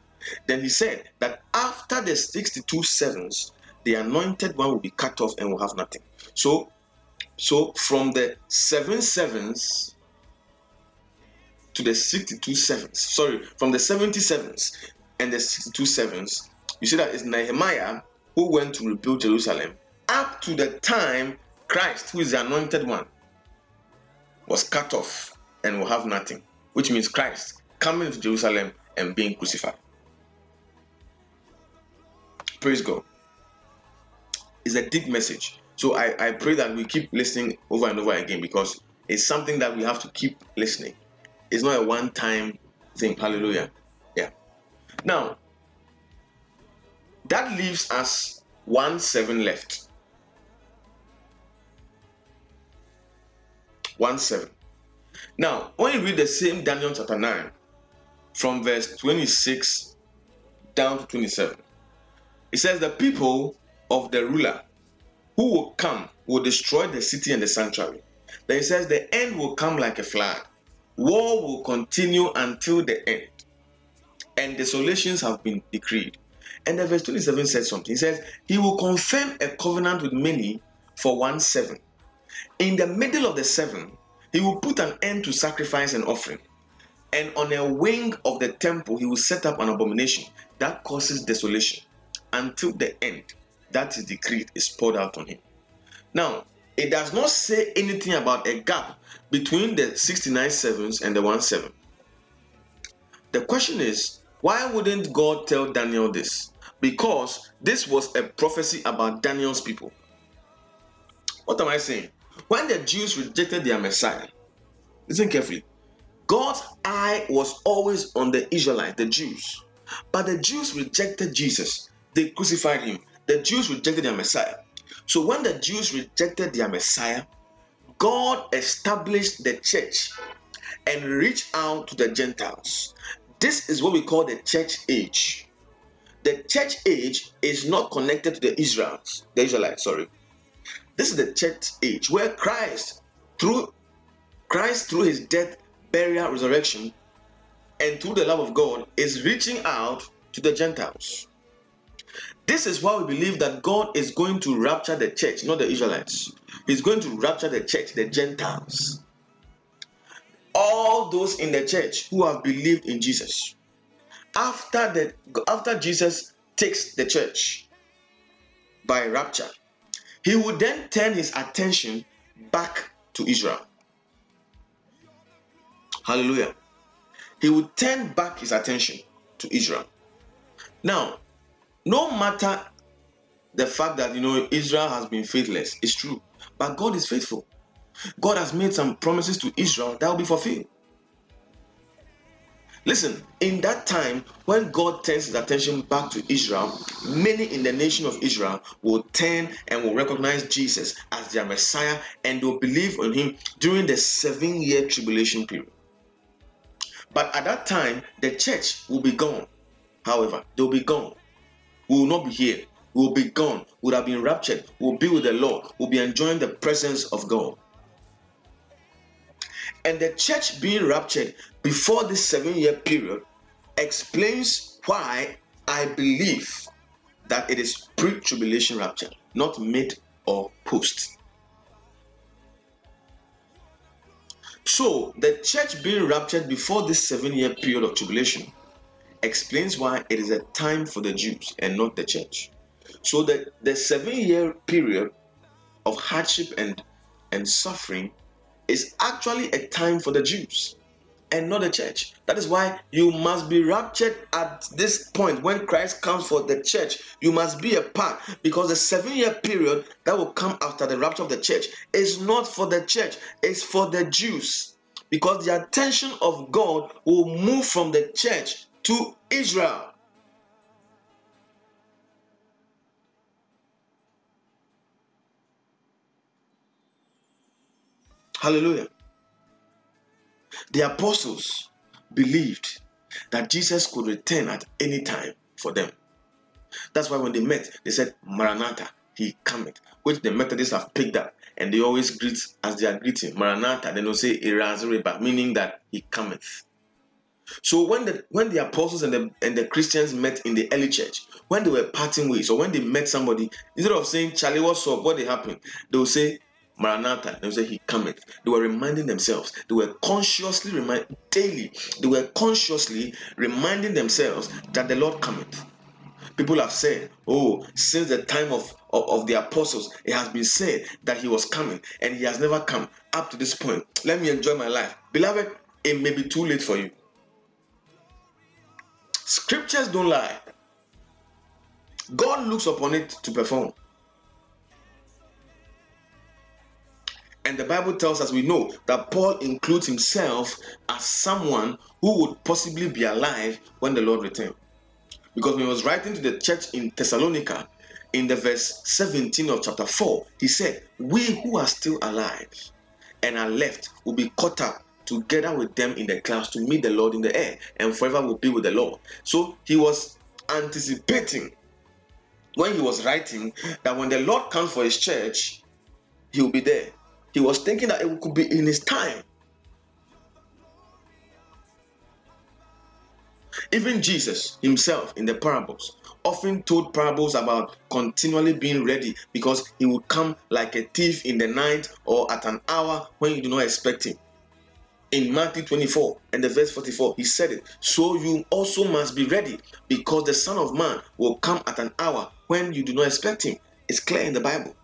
Then he said that after the 62 sevens, the anointed one will be cut off and will have nothing. So, so from the seven sevens to the 62 sevens, sorry, from the 70 sevens and the 62 sevens, you see that it's Nehemiah who went to rebuild Jerusalem up to the time Christ, who is the anointed one, was cut off and will have nothing, which means Christ coming to Jerusalem and being crucified. Praise God. It's a deep message. So I, I pray that we keep listening over and over again because it's something that we have to keep listening. It's not a one time thing. Hallelujah. Yeah. Now, that leaves us one seven left. One seven. Now, when you read the same Daniel chapter 9, from verse 26 down to 27, it says, The people of the ruler who will come will destroy the city and the sanctuary. Then it says, The end will come like a flood. War will continue until the end, and desolations have been decreed. And the verse 27 says something. He says, He will confirm a covenant with many for one seven. In the middle of the seven, he will put an end to sacrifice and offering. And on a wing of the temple, he will set up an abomination that causes desolation until the end that is decreed is poured out on him. Now, it does not say anything about a gap between the 69 sevens and the 1 7. The question is, why wouldn't God tell Daniel this? Because this was a prophecy about Daniel's people. What am I saying? When the Jews rejected their Messiah, listen carefully. God's eye was always on the Israelites, the Jews. But the Jews rejected Jesus. They crucified him. The Jews rejected their Messiah. So when the Jews rejected their Messiah, God established the church and reached out to the Gentiles. This is what we call the church age. The church age is not connected to the Israelites, the Israelites, sorry. This is the church age where Christ, through Christ, through his death, burial, resurrection, and through the love of God, is reaching out to the Gentiles. This is why we believe that God is going to rapture the church, not the Israelites. He's going to rapture the church, the Gentiles. All those in the church who have believed in Jesus. After the after Jesus takes the church by rapture, he will then turn his attention back to Israel. Hallelujah. He will turn back his attention to Israel. Now, no matter the fact that you know Israel has been faithless, it's true, but God is faithful. God has made some promises to Israel that will be fulfilled. Listen, in that time, when God turns his attention back to Israel, many in the nation of Israel will turn and will recognize Jesus as their Messiah and will believe in him during the seven year tribulation period. But at that time, the church will be gone. However, they will be gone. We will not be here. We will be gone. We would have been raptured. We will be with the Lord. We will be enjoying the presence of God. And the church being raptured before this seven year period explains why I believe that it is pre tribulation rapture, not mid or post. So, the church being raptured before this seven year period of tribulation explains why it is a time for the Jews and not the church. So, that the seven year period of hardship and, and suffering is actually a time for the Jews and not the church. That is why you must be raptured at this point when Christ comes for the church. You must be a part because the seven year period that will come after the rapture of the church is not for the church, it's for the Jews. Because the attention of God will move from the church to Israel. Hallelujah. The apostles believed that Jesus could return at any time for them. That's why when they met, they said, Maranatha, he cometh, which the Methodists have picked up. And they always greet as they are greeting, Maranatha, they don't say Irazureba, meaning that he cometh. So when the when the apostles and the and the Christians met in the early church, when they were parting ways, or when they met somebody, instead of saying Charlie, what's up? What did happen? They would say Maranatha. They would say He cometh. They were reminding themselves. They were consciously remind daily. They were consciously reminding themselves that the Lord cometh. People have said, Oh, since the time of, of, of the apostles, it has been said that he was coming and he has never come up to this point. Let me enjoy my life. Beloved, it may be too late for you. Scriptures don't lie. God looks upon it to perform. And the Bible tells us we know that Paul includes himself as someone who would possibly be alive when the Lord returned. Because when he was writing to the church in Thessalonica, in the verse 17 of chapter 4, he said, We who are still alive and are left will be caught up together with them in the clouds to meet the Lord in the air and forever will be with the Lord. So he was anticipating when he was writing that when the Lord comes for his church, he will be there. He was thinking that it could be in his time. Even Jesus himself in the parables often told parables about continually being ready because he would come like a thief in the night or at an hour when you do not expect him in Matthew 24 and the verse 44, he said it. So you also must be ready because the Son of Man will come at an hour when you do not expect him. It's clear in the Bible.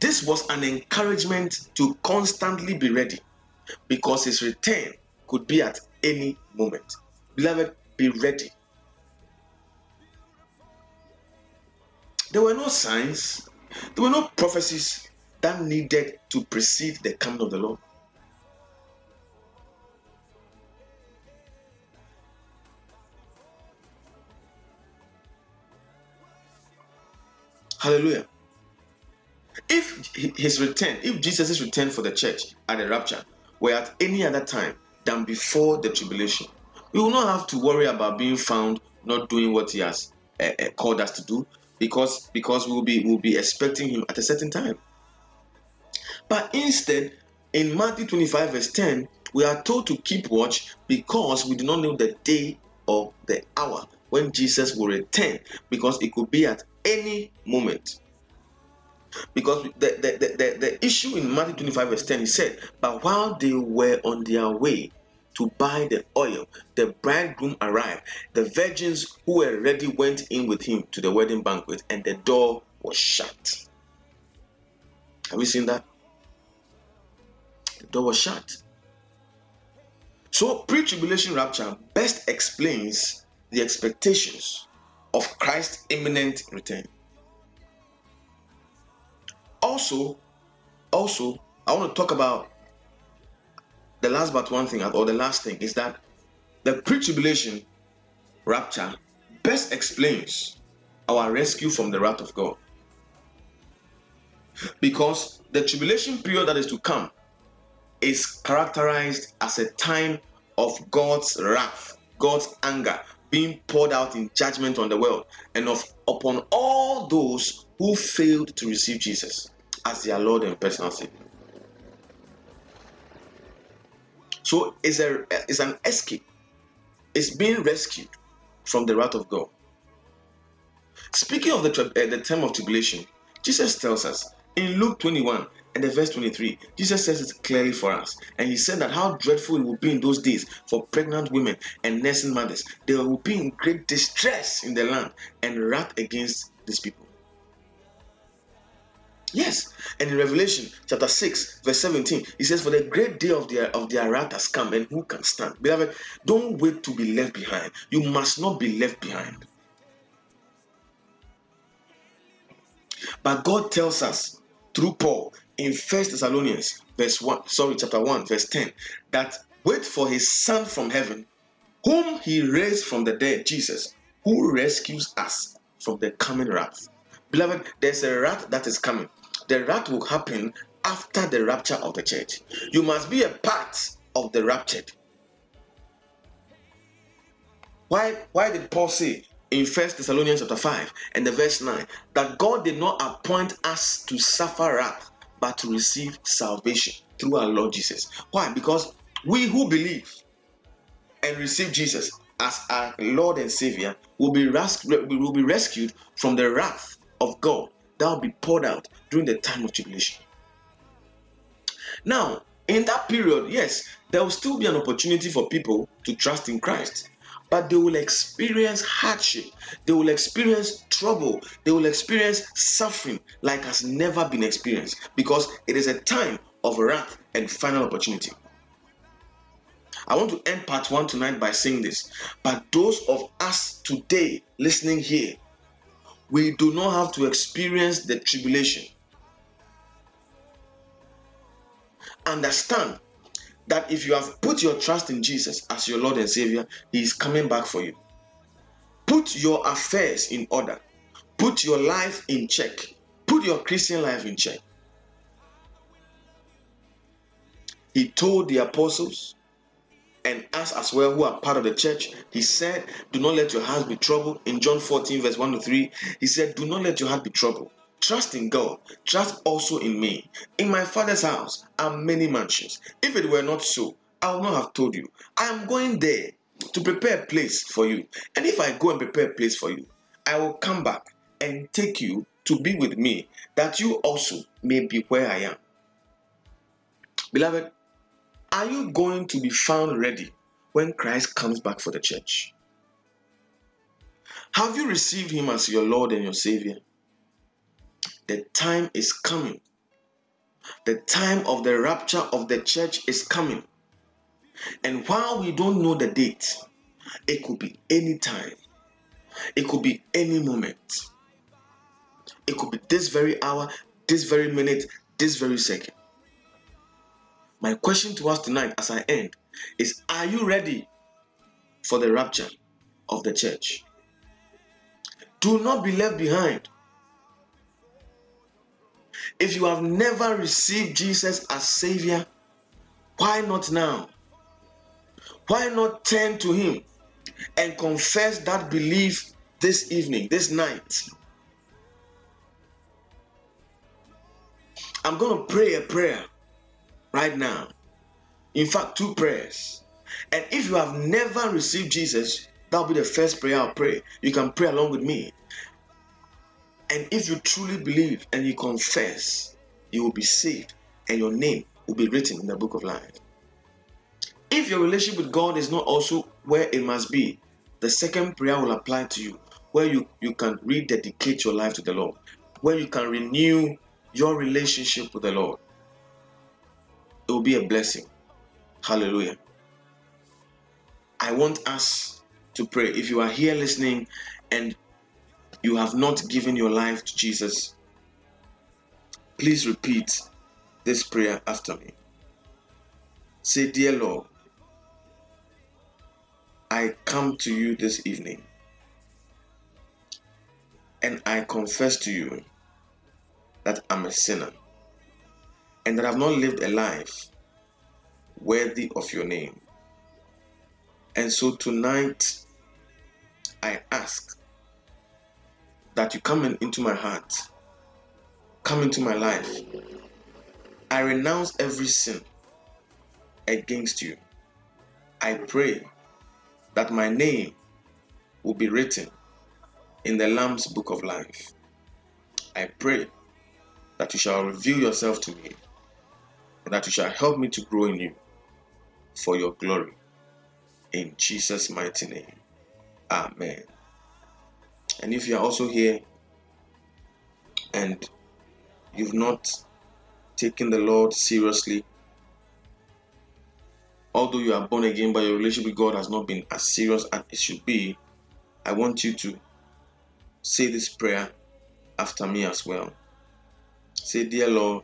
This was an encouragement to constantly be ready because his return could be at any moment. Beloved, be ready. There were no signs, there were no prophecies that needed to precede the coming of the Lord. Hallelujah. If his return, if Jesus' return for the church at the rapture were at any other time than before the tribulation, we will not have to worry about being found not doing what he has uh, called us to do because because we'll be we'll be expecting him at a certain time. But instead, in Matthew 25, verse 10, we are told to keep watch because we do not know the day or the hour when Jesus will return, because it could be at any moment. Because the, the, the, the, the issue in Matthew 25, verse 10, he said, But while they were on their way to buy the oil, the bridegroom arrived. The virgins who were ready went in with him to the wedding banquet, and the door was shut. Have you seen that? The door was shut. So, pre tribulation rapture best explains the expectations of Christ's imminent return. Also, also, I want to talk about the last but one thing, or the last thing, is that the pre tribulation rapture best explains our rescue from the wrath of God. Because the tribulation period that is to come is characterized as a time of God's wrath, God's anger being poured out in judgment on the world and of upon all those who failed to receive Jesus as their Lord and personal Savior. So it's a it's an escape. It's being rescued from the wrath of God. Speaking of the, uh, the term of tribulation, Jesus tells us in Luke 21 and the verse 23, Jesus says it clearly for us. And he said that how dreadful it will be in those days for pregnant women and nursing mothers. They will be in great distress in the land and wrath against these people. Yes, and in Revelation chapter 6, verse 17, he says, For the great day of their of their wrath has come, and who can stand? Beloved, don't wait to be left behind. You must not be left behind. But God tells us through Paul in First Thessalonians, verse 1, sorry, chapter 1, verse 10, that wait for his son from heaven, whom he raised from the dead, Jesus, who rescues us from the coming wrath. Beloved, there's a wrath that is coming. The wrath will happen after the rapture of the church. You must be a part of the raptured. Why, why did Paul say in First Thessalonians chapter 5 and the verse 9 that God did not appoint us to suffer wrath, but to receive salvation through our Lord Jesus? Why? Because we who believe and receive Jesus as our Lord and Savior will be, res- will be rescued from the wrath of God that will be poured out during the time of tribulation. Now, in that period, yes, there will still be an opportunity for people to trust in Christ but they will experience hardship, they will experience trouble, they will experience suffering like has never been experienced because it is a time of wrath and final opportunity. I want to end part one tonight by saying this, but those of us today listening here, we do not have to experience the tribulation. Understand that if you have put your trust in Jesus as your Lord and Savior, He is coming back for you. Put your affairs in order, put your life in check, put your Christian life in check. He told the apostles and us as well, who are part of the church, He said, Do not let your heart be troubled. In John 14, verse 1 to 3, He said, Do not let your heart be troubled. Trust in God. Trust also in me. In my Father's house are many mansions. If it were not so, I would not have told you. I am going there to prepare a place for you. And if I go and prepare a place for you, I will come back and take you to be with me, that you also may be where I am. Beloved, are you going to be found ready when Christ comes back for the church? Have you received him as your Lord and your Savior? The time is coming. The time of the rapture of the church is coming. And while we don't know the date, it could be any time, it could be any moment, it could be this very hour, this very minute, this very second. My question to us tonight as I end is Are you ready for the rapture of the church? Do not be left behind. If you have never received Jesus as Savior, why not now? Why not turn to Him and confess that belief this evening, this night? I'm going to pray a prayer right now. In fact, two prayers. And if you have never received Jesus, that'll be the first prayer I'll pray. You can pray along with me. And if you truly believe and you confess, you will be saved and your name will be written in the book of life. If your relationship with God is not also where it must be, the second prayer will apply to you, where you, you can rededicate your life to the Lord, where you can renew your relationship with the Lord. It will be a blessing. Hallelujah. I want us to pray. If you are here listening and you have not given your life to Jesus, please repeat this prayer after me. Say, Dear Lord, I come to you this evening and I confess to you that I'm a sinner and that I've not lived a life worthy of your name. And so tonight, I ask that you come in, into my heart, come into my life. I renounce every sin against you. I pray that my name will be written in the Lamb's book of life. I pray that you shall reveal yourself to me and that you shall help me to grow in you for your glory. In Jesus' mighty name. Amen. And if you are also here and you've not taken the Lord seriously, although you are born again, but your relationship with God has not been as serious as it should be, I want you to say this prayer after me as well. Say, Dear Lord,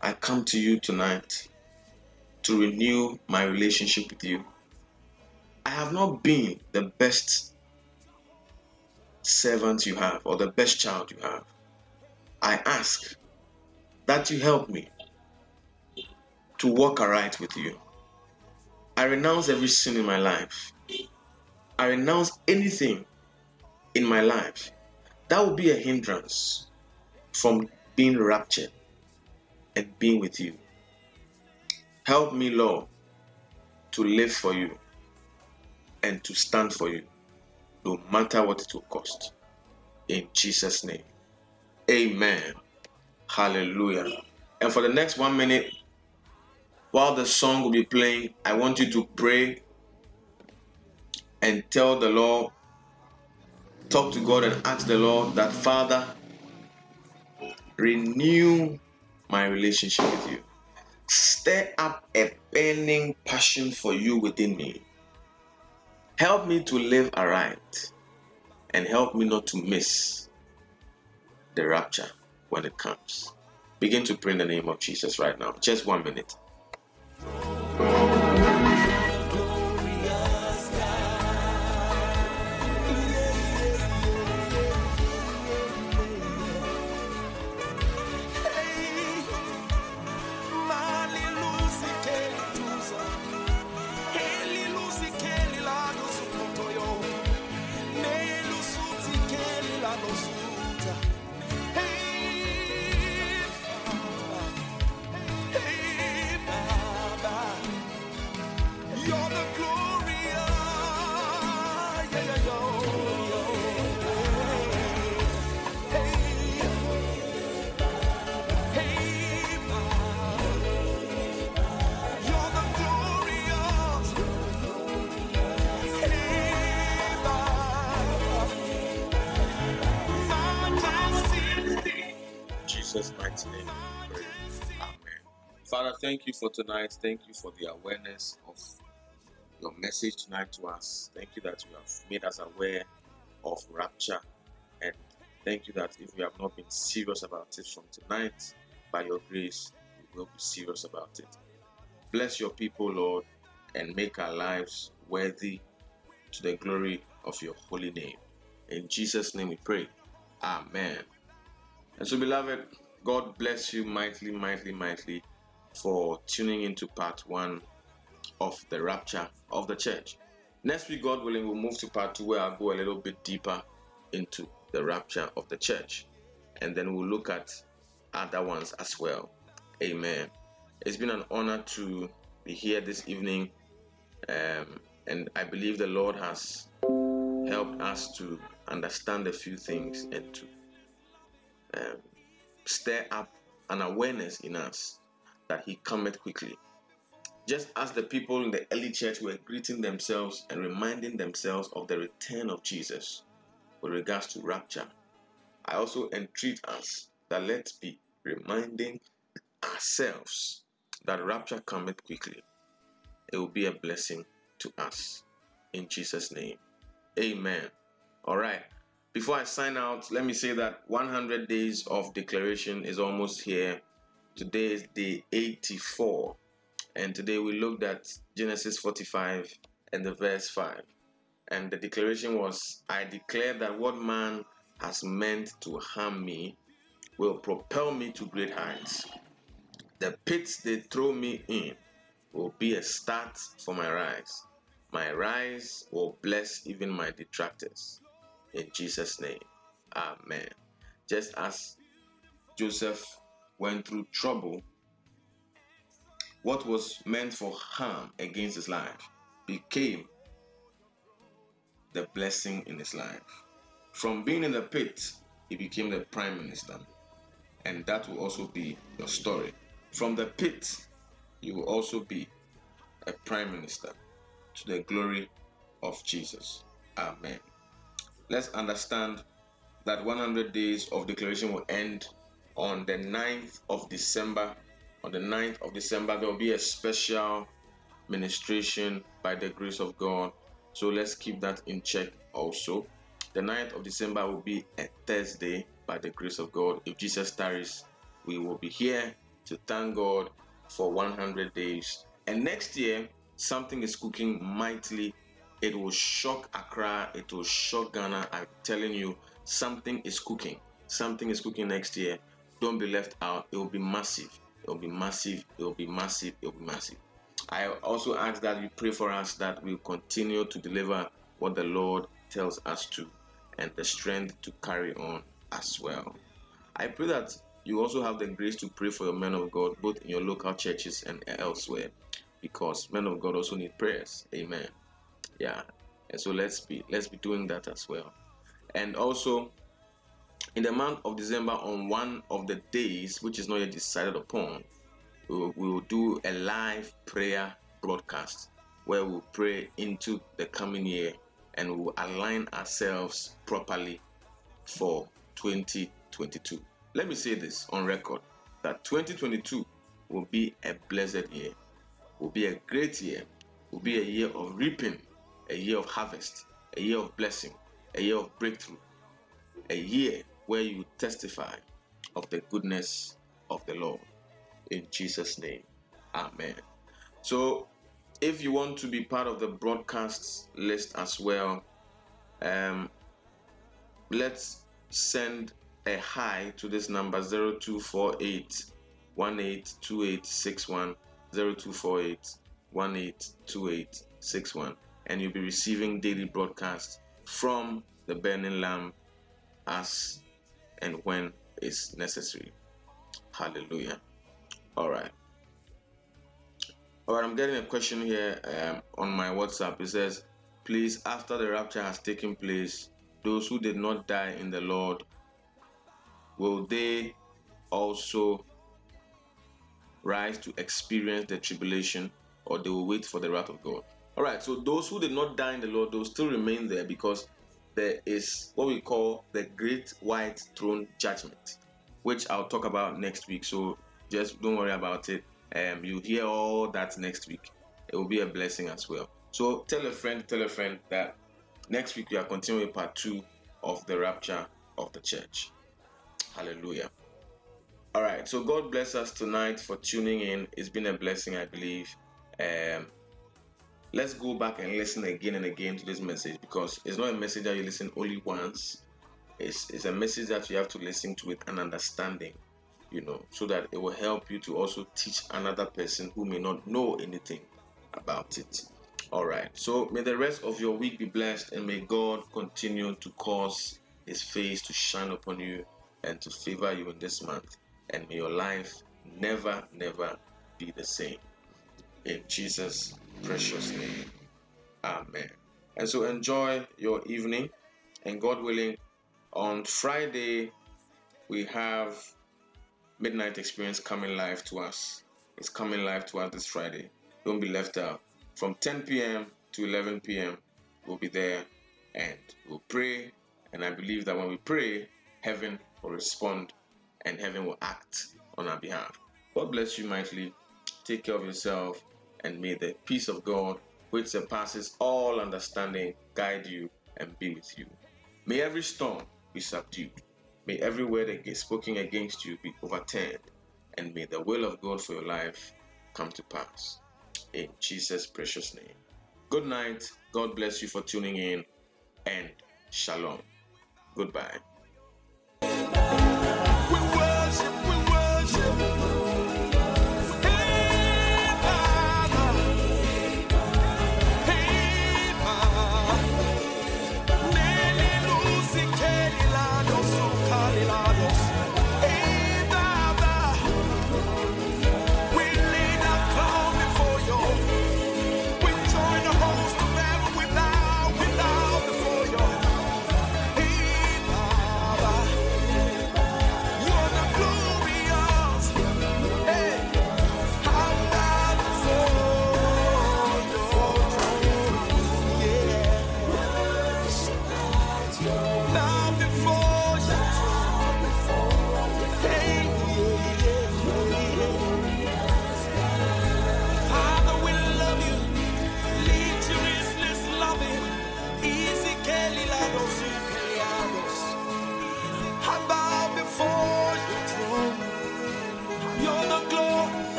I come to you tonight to renew my relationship with you. I have not been the best servant you have or the best child you have. I ask that you help me to walk aright with you. I renounce every sin in my life I renounce anything in my life that would be a hindrance from being raptured and being with you. Help me, Lord, to live for you and to stand for you, no matter what it will cost. In Jesus' name. Amen. Hallelujah. And for the next one minute, while the song will be playing, I want you to pray and tell the Lord, talk to God and ask the Lord that, Father, renew my relationship with you. Stir up a burning passion for you within me. Help me to live aright and help me not to miss the rapture when it comes. Begin to pray in the name of Jesus right now. Just one minute. Thank you for tonight. Thank you for the awareness of your message tonight to us. Thank you that you have made us aware of rapture. And thank you that if we have not been serious about it from tonight, by your grace, we will be serious about it. Bless your people, Lord, and make our lives worthy to the glory of your holy name. In Jesus' name we pray. Amen. And so, beloved, God bless you mightily, mightily, mightily for tuning into part one of the rapture of the church. Next week, God willing, we'll move to part two where I'll go a little bit deeper into the rapture of the church. And then we'll look at other ones as well. Amen. It's been an honor to be here this evening. Um, and I believe the Lord has helped us to understand a few things and to um, stir up an awareness in us that He cometh quickly. Just as the people in the early church were greeting themselves and reminding themselves of the return of Jesus with regards to rapture, I also entreat us that let's be reminding ourselves that rapture cometh quickly. It will be a blessing to us. In Jesus' name. Amen. All right. Before I sign out, let me say that 100 days of declaration is almost here. Today is day 84. And today we looked at Genesis 45 and the verse 5. And the declaration was I declare that what man has meant to harm me will propel me to great heights. The pits they throw me in will be a start for my rise. My rise will bless even my detractors. In Jesus' name, Amen. Just as Joseph went through trouble, what was meant for harm against his life became the blessing in his life. From being in the pit, he became the prime minister. And that will also be your story. From the pit, you will also be a prime minister to the glory of Jesus. Amen. Let's understand that 100 days of declaration will end on the 9th of December. On the 9th of December, there will be a special ministration by the grace of God. So let's keep that in check also. The 9th of December will be a Thursday by the grace of God. If Jesus tarries, we will be here to thank God for 100 days. And next year, something is cooking mightily. It will shock Accra, it will shock Ghana. I'm telling you, something is cooking. Something is cooking next year. Don't be left out. It will be massive. It will be massive. It will be massive. It will be massive. I also ask that you pray for us that we continue to deliver what the Lord tells us to and the strength to carry on as well. I pray that you also have the grace to pray for your men of God, both in your local churches and elsewhere, because men of God also need prayers. Amen. Yeah, and so let's be let's be doing that as well. And also, in the month of December, on one of the days which is not yet decided upon, we will, do a live prayer broadcast where we'll pray into the coming year and we will align ourselves properly for 2022. Let me say this on record that 2022 will be a blessed year, will be a great year, will be a year of reaping, a year of harvest, a year of blessing, a year of breakthrough, a year where you testify of the goodness of the Lord. In Jesus' name, Amen. So, if you want to be part of the broadcast list as well, um, let's send a hi to this number 0248 182861 0248 182861 and you'll be receiving daily broadcasts from the burning lamp as and when is necessary. Hallelujah. All right. All right i'm getting a question here um, on my whatsapp. It says please after the rapture has taken place those who did not die in the lord will they also rise to experience the tribulation or they will wait for the wrath of God? All right, so those who did not die in the Lord, they'll still remain there because there is what we call the great white throne judgment, which I'll talk about next week. So just don't worry about it. Um, you hear all that next week. It will be a blessing as well. So tell a friend, tell a friend that next week we are continuing part two of the rapture of the church. Hallelujah. All right, so God bless us tonight for tuning in. It's been a blessing, I believe. Um, let's go back and listen again and again to this message because it's not a message that you listen only once. It's, it's a message that you have to listen to with an understanding, you know, so that it will help you to also teach another person who may not know anything about it. All right, so may the rest of your week be blessed and may God continue to cause his face to shine upon you and to favor you in this month. And may your life never, never be the same. In Jesus' precious name. Amen. And so enjoy your evening. And God willing, on Friday, we have Midnight Experience coming live to us. It's coming live to us this Friday. Don't be left out. From 10 p.m. to 11 p.m., we'll be there and we'll pray. And I believe that when we pray, heaven will respond and heaven will act on our behalf. God bless you mightily. Take care of yourself and may the peace of God, which surpasses all understanding, guide you and be with you. May every storm be subdued. May every word spoken against you be overturned. And may the will of God for your life come to pass. In Jesus' precious name. Good night. God bless you for tuning in. And shalom. Goodbye.